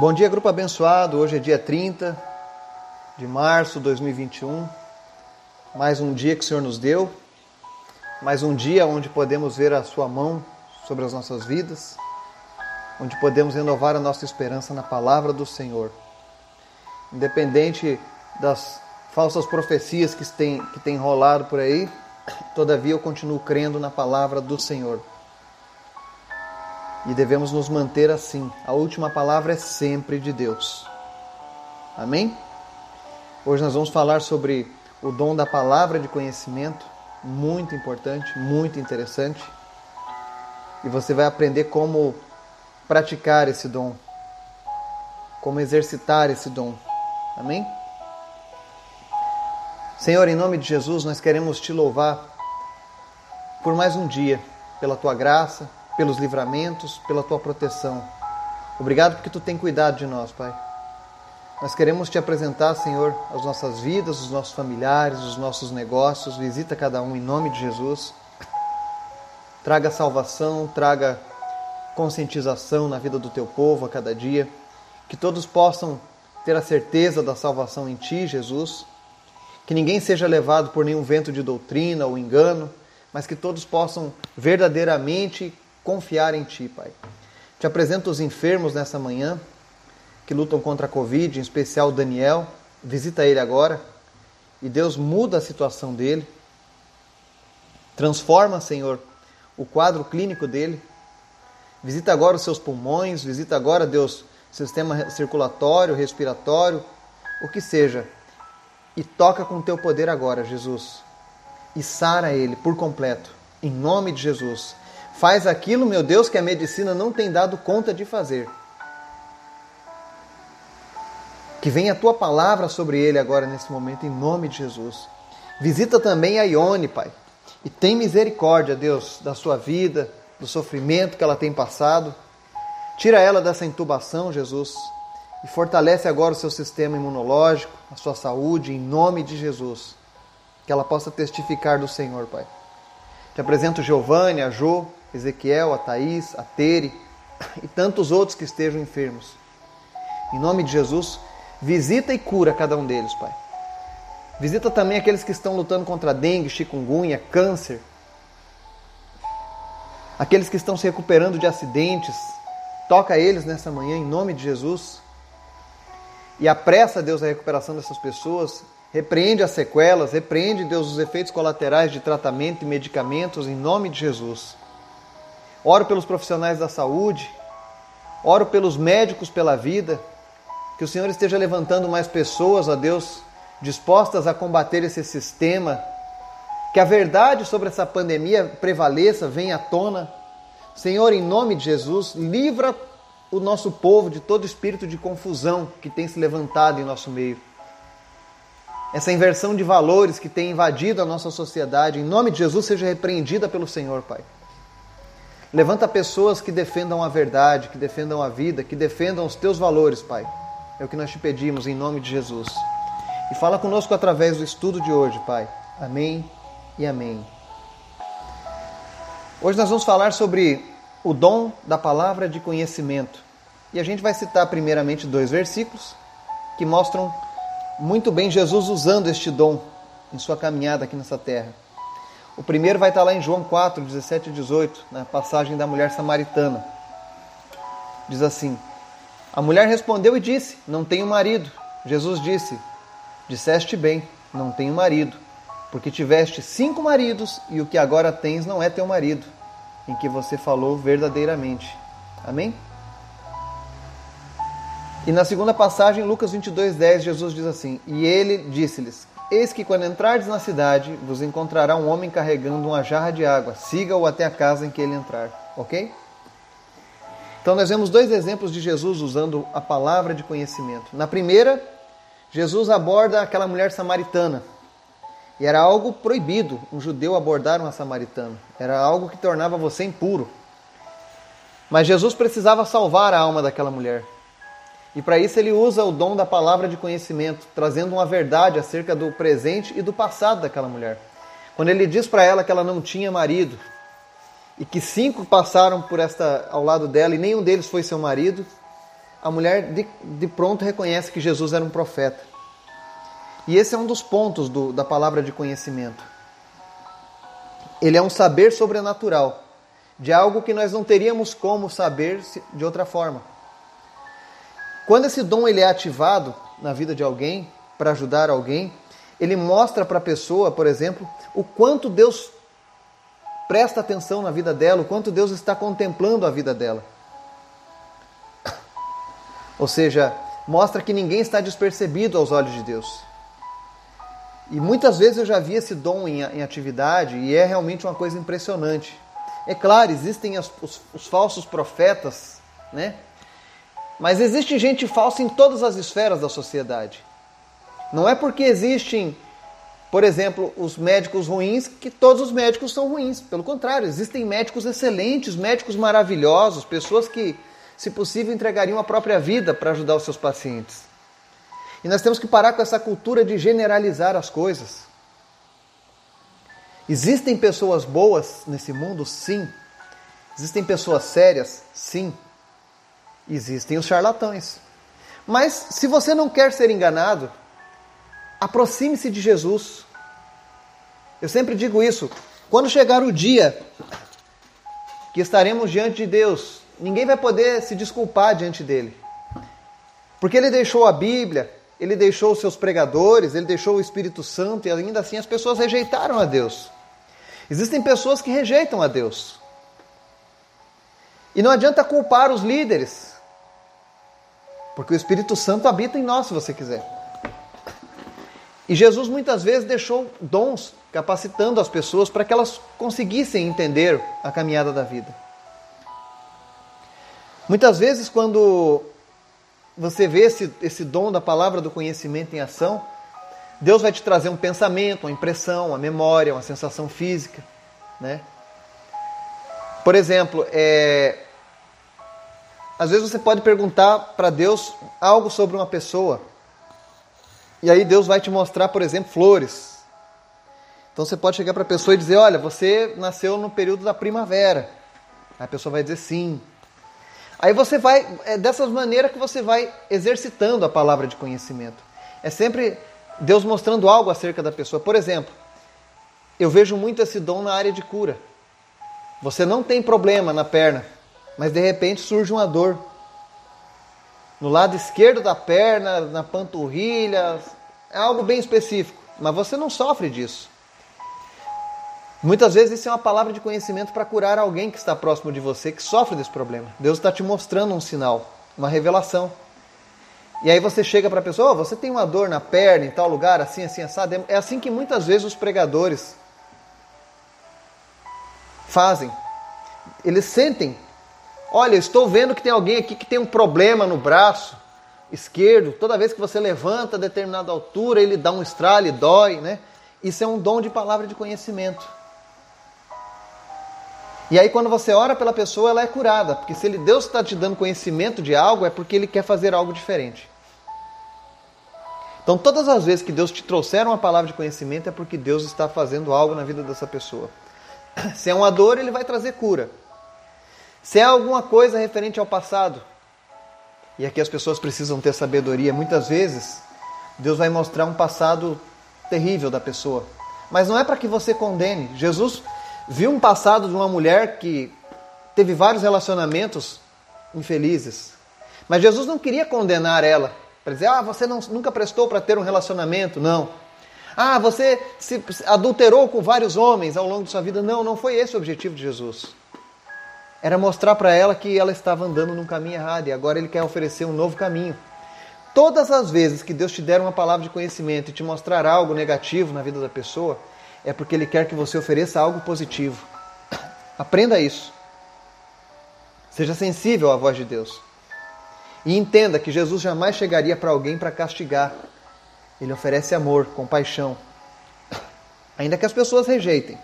Bom dia, grupo abençoado. Hoje é dia 30 de março de 2021. Mais um dia que o Senhor nos deu. Mais um dia onde podemos ver a Sua mão sobre as nossas vidas. Onde podemos renovar a nossa esperança na palavra do Senhor. Independente das falsas profecias que têm, que rolado por aí, todavia eu continuo crendo na palavra do Senhor e devemos nos manter assim. A última palavra é sempre de Deus. Amém? Hoje nós vamos falar sobre o dom da palavra de conhecimento, muito importante, muito interessante. E você vai aprender como praticar esse dom, como exercitar esse dom. Amém? Senhor, em nome de Jesus, nós queremos te louvar por mais um dia, pela tua graça, pelos livramentos, pela tua proteção. Obrigado porque tu tem cuidado de nós, Pai. Nós queremos te apresentar, Senhor, as nossas vidas, os nossos familiares, os nossos negócios. Visita cada um em nome de Jesus. Traga salvação, traga conscientização na vida do teu povo a cada dia. Que todos possam ter a certeza da salvação em ti, Jesus. Que ninguém seja levado por nenhum vento de doutrina ou engano, mas que todos possam verdadeiramente confiar em Ti, Pai. Te apresento os enfermos nessa manhã que lutam contra a Covid, em especial Daniel. Visita ele agora e Deus muda a situação dele. Transforma, Senhor, o quadro clínico dele. Visita agora os seus pulmões, visita agora, Deus, sistema circulatório, respiratório, o que seja. E toca com o teu poder agora, Jesus. E sara ele por completo, em nome de Jesus. Faz aquilo, meu Deus, que a medicina não tem dado conta de fazer. Que venha a tua palavra sobre ele agora nesse momento, em nome de Jesus. Visita também a Ione, Pai. E tem misericórdia, Deus, da sua vida, do sofrimento que ela tem passado. Tira ela dessa intubação, Jesus, e fortalece agora o seu sistema imunológico, a sua saúde, em nome de Jesus. Que ela possa testificar do Senhor, Pai. Te apresento Giovanni, a Jo, Ezequiel, a Thaís, a Tere e tantos outros que estejam enfermos. Em nome de Jesus, visita e cura cada um deles, Pai. Visita também aqueles que estão lutando contra dengue, chikungunya, câncer. Aqueles que estão se recuperando de acidentes. Toca eles nessa manhã em nome de Jesus. E apressa, Deus, a recuperação dessas pessoas. Repreende as sequelas, repreende, Deus, os efeitos colaterais de tratamento e medicamentos em nome de Jesus. Oro pelos profissionais da saúde, oro pelos médicos pela vida, que o Senhor esteja levantando mais pessoas, ó Deus, dispostas a combater esse sistema, que a verdade sobre essa pandemia prevaleça, venha à tona. Senhor, em nome de Jesus, livra o nosso povo de todo espírito de confusão que tem se levantado em nosso meio. Essa inversão de valores que tem invadido a nossa sociedade, em nome de Jesus, seja repreendida pelo Senhor, Pai. Levanta pessoas que defendam a verdade, que defendam a vida, que defendam os teus valores, Pai. É o que nós te pedimos em nome de Jesus. E fala conosco através do estudo de hoje, Pai. Amém e amém. Hoje nós vamos falar sobre o dom da palavra de conhecimento. E a gente vai citar primeiramente dois versículos que mostram muito bem Jesus usando este dom em sua caminhada aqui nessa terra. O primeiro vai estar lá em João 4, 17 e 18, na passagem da mulher samaritana. Diz assim: A mulher respondeu e disse: Não tenho marido. Jesus disse: Disseste bem, não tenho marido, porque tiveste cinco maridos e o que agora tens não é teu marido, em que você falou verdadeiramente. Amém? E na segunda passagem, Lucas 22, 10, Jesus diz assim: E ele disse-lhes: Eis que quando entrardes na cidade, vos encontrará um homem carregando uma jarra de água. Siga-o até a casa em que ele entrar. Ok? Então nós vemos dois exemplos de Jesus usando a palavra de conhecimento. Na primeira, Jesus aborda aquela mulher samaritana. E era algo proibido um judeu abordar uma samaritana. Era algo que tornava você impuro. Mas Jesus precisava salvar a alma daquela mulher. E para isso ele usa o dom da palavra de conhecimento, trazendo uma verdade acerca do presente e do passado daquela mulher. Quando ele diz para ela que ela não tinha marido e que cinco passaram por esta ao lado dela e nenhum deles foi seu marido, a mulher de, de pronto reconhece que Jesus era um profeta. E esse é um dos pontos do, da palavra de conhecimento. Ele é um saber sobrenatural, de algo que nós não teríamos como saber de outra forma. Quando esse dom ele é ativado na vida de alguém, para ajudar alguém, ele mostra para a pessoa, por exemplo, o quanto Deus presta atenção na vida dela, o quanto Deus está contemplando a vida dela. Ou seja, mostra que ninguém está despercebido aos olhos de Deus. E muitas vezes eu já vi esse dom em, em atividade e é realmente uma coisa impressionante. É claro, existem as, os, os falsos profetas, né? Mas existe gente falsa em todas as esferas da sociedade. Não é porque existem por exemplo, os médicos ruins, que todos os médicos são ruins. Pelo contrário, existem médicos excelentes, médicos maravilhosos, pessoas que, se possível, entregariam a própria vida para ajudar os seus pacientes. E nós temos que parar com essa cultura de generalizar as coisas. Existem pessoas boas nesse mundo? Sim. Existem pessoas sérias? Sim. Existem os charlatães. Mas se você não quer ser enganado, aproxime-se de Jesus. Eu sempre digo isso. Quando chegar o dia que estaremos diante de Deus, ninguém vai poder se desculpar diante dele. Porque ele deixou a Bíblia, ele deixou os seus pregadores, ele deixou o Espírito Santo e ainda assim as pessoas rejeitaram a Deus. Existem pessoas que rejeitam a Deus. E não adianta culpar os líderes, porque o Espírito Santo habita em nós, se você quiser. E Jesus muitas vezes deixou dons capacitando as pessoas para que elas conseguissem entender a caminhada da vida. Muitas vezes, quando você vê esse, esse dom da palavra do conhecimento em ação, Deus vai te trazer um pensamento, uma impressão, uma memória, uma sensação física. Né? Por exemplo, é... às vezes você pode perguntar para Deus algo sobre uma pessoa e aí Deus vai te mostrar, por exemplo, flores. Então você pode chegar para a pessoa e dizer: Olha, você nasceu no período da primavera. A pessoa vai dizer sim. Aí você vai, é dessa maneira que você vai exercitando a palavra de conhecimento. É sempre Deus mostrando algo acerca da pessoa. Por exemplo, eu vejo muito esse dom na área de cura. Você não tem problema na perna, mas de repente surge uma dor no lado esquerdo da perna, na panturrilha, é algo bem específico, mas você não sofre disso. Muitas vezes isso é uma palavra de conhecimento para curar alguém que está próximo de você que sofre desse problema. Deus está te mostrando um sinal, uma revelação. E aí você chega para a pessoa, oh, você tem uma dor na perna em tal lugar, assim, assim, assado. É assim que muitas vezes os pregadores fazem. Eles sentem Olha, estou vendo que tem alguém aqui que tem um problema no braço esquerdo. Toda vez que você levanta a determinada altura, ele dá um estralo e dói, né? Isso é um dom de palavra de conhecimento. E aí, quando você ora pela pessoa, ela é curada. Porque se ele, Deus está te dando conhecimento de algo, é porque Ele quer fazer algo diferente. Então, todas as vezes que Deus te trouxer uma palavra de conhecimento, é porque Deus está fazendo algo na vida dessa pessoa. Se é uma dor, Ele vai trazer cura. Se é alguma coisa referente ao passado, e aqui as pessoas precisam ter sabedoria, muitas vezes Deus vai mostrar um passado terrível da pessoa. Mas não é para que você condene. Jesus viu um passado de uma mulher que teve vários relacionamentos infelizes. Mas Jesus não queria condenar ela, para dizer, ah, você não, nunca prestou para ter um relacionamento. Não. Ah, você se adulterou com vários homens ao longo de sua vida. Não, não foi esse o objetivo de Jesus era mostrar para ela que ela estava andando num caminho errado e agora ele quer oferecer um novo caminho. Todas as vezes que Deus te der uma palavra de conhecimento e te mostrar algo negativo na vida da pessoa, é porque ele quer que você ofereça algo positivo. Aprenda isso. Seja sensível à voz de Deus. E entenda que Jesus jamais chegaria para alguém para castigar. Ele oferece amor, compaixão. Ainda que as pessoas rejeitem.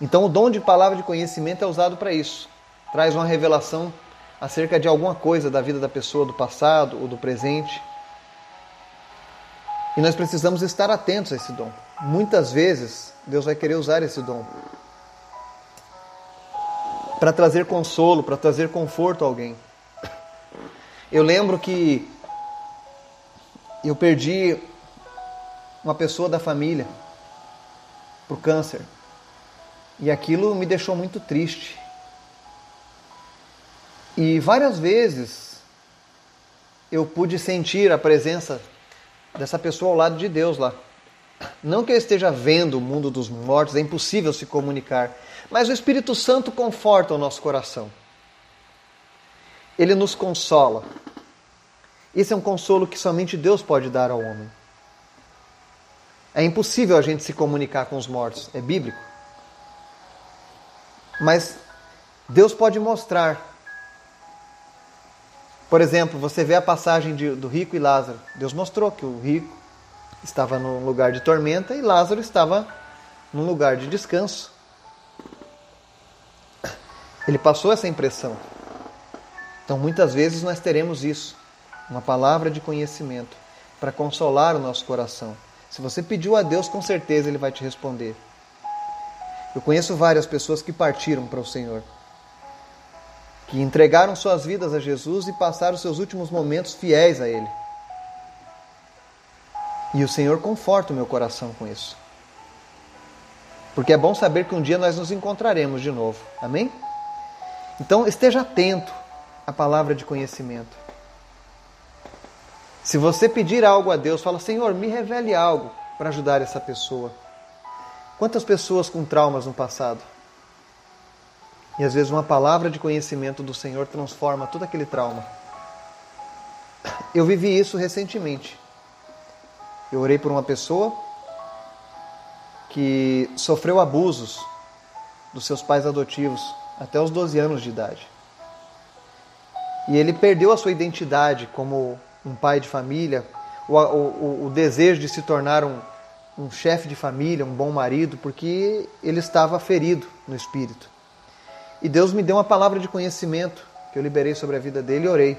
Então, o dom de palavra de conhecimento é usado para isso. Traz uma revelação acerca de alguma coisa da vida da pessoa, do passado ou do presente. E nós precisamos estar atentos a esse dom. Muitas vezes, Deus vai querer usar esse dom para trazer consolo, para trazer conforto a alguém. Eu lembro que eu perdi uma pessoa da família para o câncer. E aquilo me deixou muito triste. E várias vezes eu pude sentir a presença dessa pessoa ao lado de Deus lá. Não que eu esteja vendo o mundo dos mortos, é impossível se comunicar, mas o Espírito Santo conforta o nosso coração. Ele nos consola. Esse é um consolo que somente Deus pode dar ao homem. É impossível a gente se comunicar com os mortos, é bíblico. Mas Deus pode mostrar. Por exemplo, você vê a passagem de, do rico e Lázaro. Deus mostrou que o rico estava num lugar de tormenta e Lázaro estava num lugar de descanso. Ele passou essa impressão. Então, muitas vezes nós teremos isso, uma palavra de conhecimento para consolar o nosso coração. Se você pediu a Deus, com certeza Ele vai te responder. Eu conheço várias pessoas que partiram para o Senhor, que entregaram suas vidas a Jesus e passaram seus últimos momentos fiéis a Ele. E o Senhor conforta o meu coração com isso. Porque é bom saber que um dia nós nos encontraremos de novo. Amém? Então esteja atento à palavra de conhecimento. Se você pedir algo a Deus, fala: Senhor, me revele algo para ajudar essa pessoa. Quantas pessoas com traumas no passado? E às vezes uma palavra de conhecimento do Senhor transforma todo aquele trauma. Eu vivi isso recentemente. Eu orei por uma pessoa que sofreu abusos dos seus pais adotivos até os 12 anos de idade. E ele perdeu a sua identidade como um pai de família, o, o, o desejo de se tornar um, um chefe de família, um bom marido, porque ele estava ferido no espírito. E Deus me deu uma palavra de conhecimento que eu liberei sobre a vida dele e orei.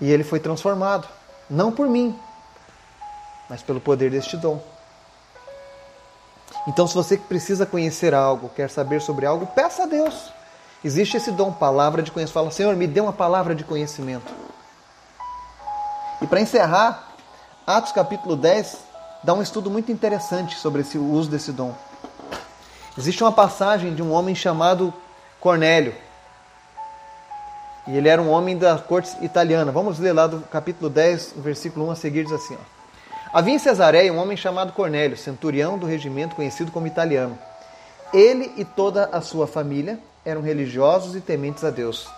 E ele foi transformado. Não por mim, mas pelo poder deste dom. Então, se você precisa conhecer algo, quer saber sobre algo, peça a Deus. Existe esse dom, palavra de conhecimento. Fala, Senhor, me dê uma palavra de conhecimento. E para encerrar, Atos capítulo 10 dá um estudo muito interessante sobre esse, o uso desse dom. Existe uma passagem de um homem chamado Cornélio. E ele era um homem da corte italiana. Vamos ler lá do capítulo 10, versículo 1 a seguir, diz assim: ó. Havia em Cesareia um homem chamado Cornélio, centurião do regimento conhecido como italiano. Ele e toda a sua família eram religiosos e tementes a Deus.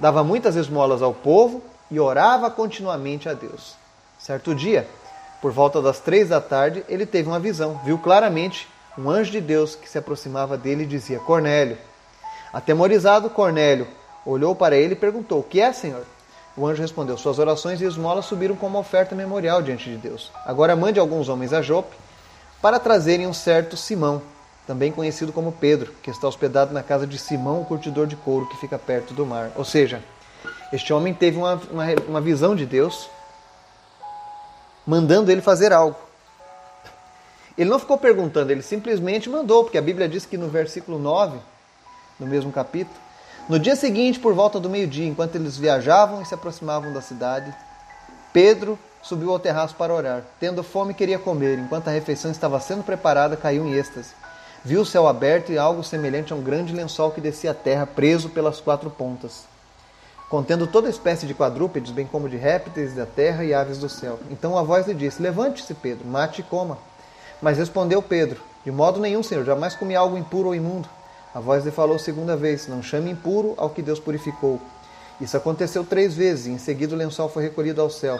Dava muitas esmolas ao povo e orava continuamente a Deus. Certo dia, por volta das três da tarde, ele teve uma visão. Viu claramente um anjo de Deus que se aproximava dele e dizia: Cornélio. Atemorizado, Cornélio olhou para ele e perguntou: O que é, Senhor? O anjo respondeu: Suas orações e esmolas subiram como oferta memorial diante de Deus. Agora mande alguns homens a Jope para trazerem um certo Simão, também conhecido como Pedro, que está hospedado na casa de Simão, o curtidor de couro que fica perto do mar. Ou seja, este homem teve uma, uma, uma visão de Deus mandando ele fazer algo. Ele não ficou perguntando, ele simplesmente mandou, porque a Bíblia diz que no versículo 9, no mesmo capítulo, no dia seguinte, por volta do meio-dia, enquanto eles viajavam e se aproximavam da cidade, Pedro subiu ao terraço para orar. Tendo fome, queria comer. Enquanto a refeição estava sendo preparada, caiu em êxtase. Viu o céu aberto e algo semelhante a um grande lençol que descia à terra, preso pelas quatro pontas, contendo toda espécie de quadrúpedes, bem como de répteis da terra e aves do céu. Então a voz lhe disse: Levante-se, Pedro, mate e coma. Mas respondeu Pedro: De modo nenhum, Senhor, jamais comi algo impuro ou imundo. A voz lhe falou segunda vez: Não chame impuro ao que Deus purificou. Isso aconteceu três vezes, e em seguida o lençol foi recolhido ao céu.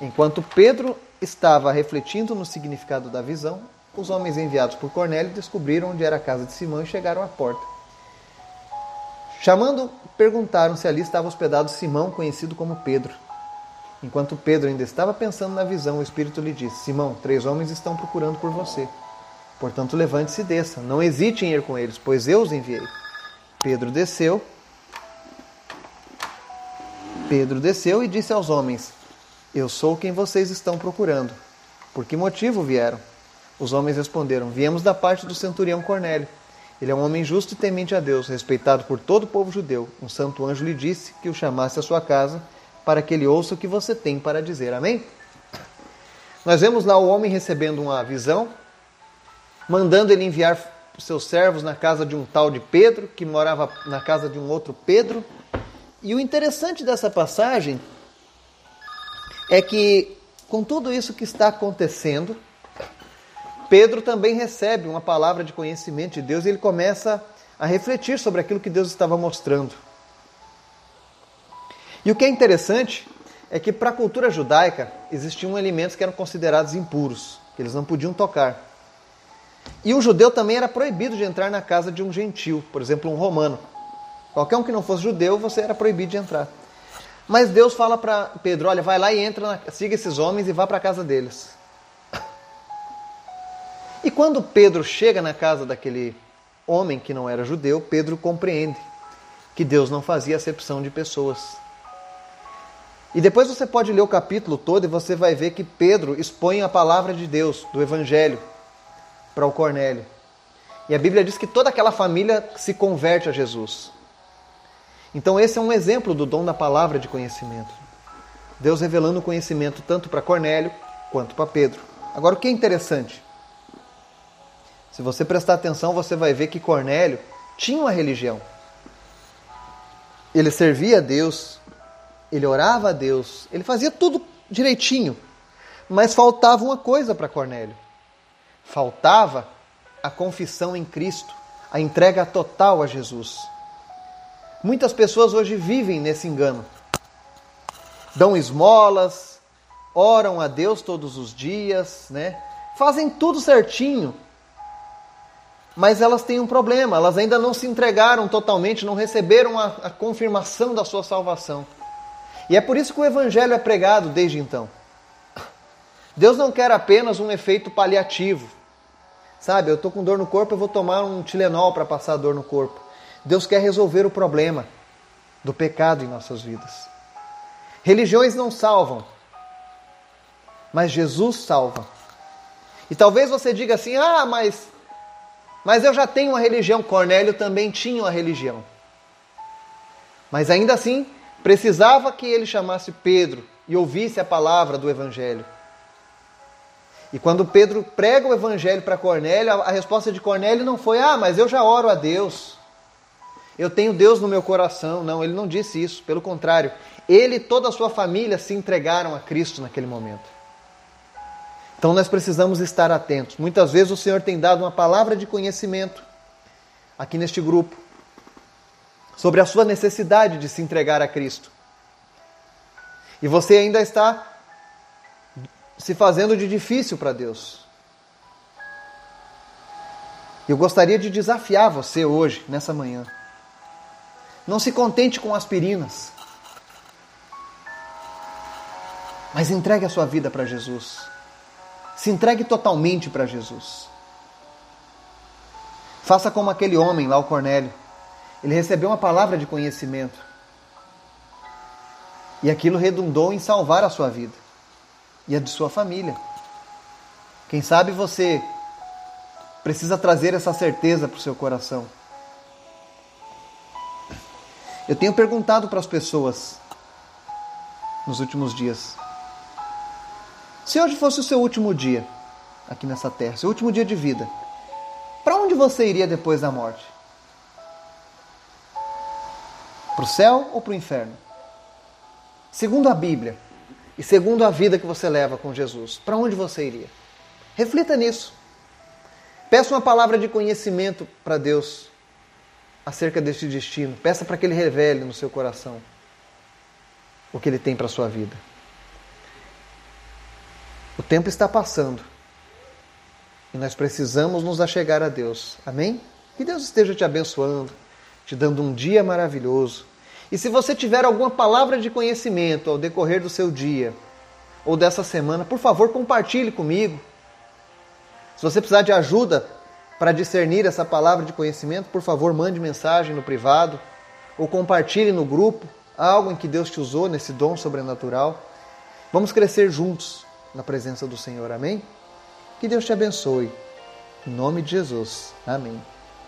Enquanto Pedro estava refletindo no significado da visão, os homens enviados por Cornélio descobriram onde era a casa de Simão e chegaram à porta. Chamando, perguntaram se ali estava hospedado Simão, conhecido como Pedro. Enquanto Pedro ainda estava pensando na visão, o Espírito lhe disse: Simão, três homens estão procurando por você. Portanto, levante-se e desça. Não hesite em ir com eles, pois eu os enviei. Pedro desceu. Pedro desceu e disse aos homens: Eu sou quem vocês estão procurando. Por que motivo vieram? Os homens responderam: Viemos da parte do centurião Cornélio. Ele é um homem justo e temente a Deus, respeitado por todo o povo judeu. Um santo anjo lhe disse que o chamasse à sua casa para que ele ouça o que você tem para dizer. Amém? Nós vemos lá o homem recebendo uma visão, mandando ele enviar seus servos na casa de um tal de Pedro, que morava na casa de um outro Pedro. E o interessante dessa passagem é que, com tudo isso que está acontecendo, Pedro também recebe uma palavra de conhecimento de Deus e ele começa a refletir sobre aquilo que Deus estava mostrando. E o que é interessante é que para a cultura judaica existiam alimentos que eram considerados impuros, que eles não podiam tocar. E o judeu também era proibido de entrar na casa de um gentil, por exemplo, um romano. Qualquer um que não fosse judeu, você era proibido de entrar. Mas Deus fala para Pedro: olha, vai lá e entra, na... siga esses homens e vá para a casa deles. E quando Pedro chega na casa daquele homem que não era judeu, Pedro compreende que Deus não fazia acepção de pessoas. E depois você pode ler o capítulo todo e você vai ver que Pedro expõe a palavra de Deus, do Evangelho, para o Cornélio. E a Bíblia diz que toda aquela família se converte a Jesus. Então, esse é um exemplo do dom da palavra de conhecimento. Deus revelando o conhecimento tanto para Cornélio quanto para Pedro. Agora, o que é interessante? Se você prestar atenção, você vai ver que Cornélio tinha uma religião. Ele servia a Deus, ele orava a Deus, ele fazia tudo direitinho. Mas faltava uma coisa para Cornélio. Faltava a confissão em Cristo, a entrega total a Jesus. Muitas pessoas hoje vivem nesse engano. Dão esmolas, oram a Deus todos os dias, né? Fazem tudo certinho. Mas elas têm um problema, elas ainda não se entregaram totalmente, não receberam a, a confirmação da sua salvação. E é por isso que o Evangelho é pregado desde então. Deus não quer apenas um efeito paliativo. Sabe, eu estou com dor no corpo, eu vou tomar um Tilenol para passar a dor no corpo. Deus quer resolver o problema do pecado em nossas vidas. Religiões não salvam, mas Jesus salva. E talvez você diga assim: ah, mas, mas eu já tenho uma religião. Cornélio também tinha uma religião. Mas ainda assim, Precisava que ele chamasse Pedro e ouvisse a palavra do Evangelho. E quando Pedro prega o Evangelho para Cornélio, a resposta de Cornélio não foi: Ah, mas eu já oro a Deus. Eu tenho Deus no meu coração. Não, ele não disse isso. Pelo contrário, ele e toda a sua família se entregaram a Cristo naquele momento. Então nós precisamos estar atentos. Muitas vezes o Senhor tem dado uma palavra de conhecimento aqui neste grupo sobre a sua necessidade de se entregar a Cristo. E você ainda está se fazendo de difícil para Deus. Eu gostaria de desafiar você hoje, nessa manhã. Não se contente com aspirinas. Mas entregue a sua vida para Jesus. Se entregue totalmente para Jesus. Faça como aquele homem lá, o Cornélio. Ele recebeu uma palavra de conhecimento. E aquilo redundou em salvar a sua vida e a de sua família. Quem sabe você precisa trazer essa certeza para o seu coração. Eu tenho perguntado para as pessoas nos últimos dias: se hoje fosse o seu último dia aqui nessa terra, seu último dia de vida, para onde você iria depois da morte? Para o céu ou para o inferno? Segundo a Bíblia e segundo a vida que você leva com Jesus, para onde você iria? Reflita nisso. Peça uma palavra de conhecimento para Deus acerca deste destino. Peça para que Ele revele no seu coração o que Ele tem para a sua vida. O tempo está passando e nós precisamos nos achegar a Deus. Amém? Que Deus esteja te abençoando te dando um dia maravilhoso. E se você tiver alguma palavra de conhecimento ao decorrer do seu dia ou dessa semana, por favor, compartilhe comigo. Se você precisar de ajuda para discernir essa palavra de conhecimento, por favor, mande mensagem no privado ou compartilhe no grupo algo em que Deus te usou nesse dom sobrenatural. Vamos crescer juntos na presença do Senhor. Amém? Que Deus te abençoe. Em nome de Jesus. Amém.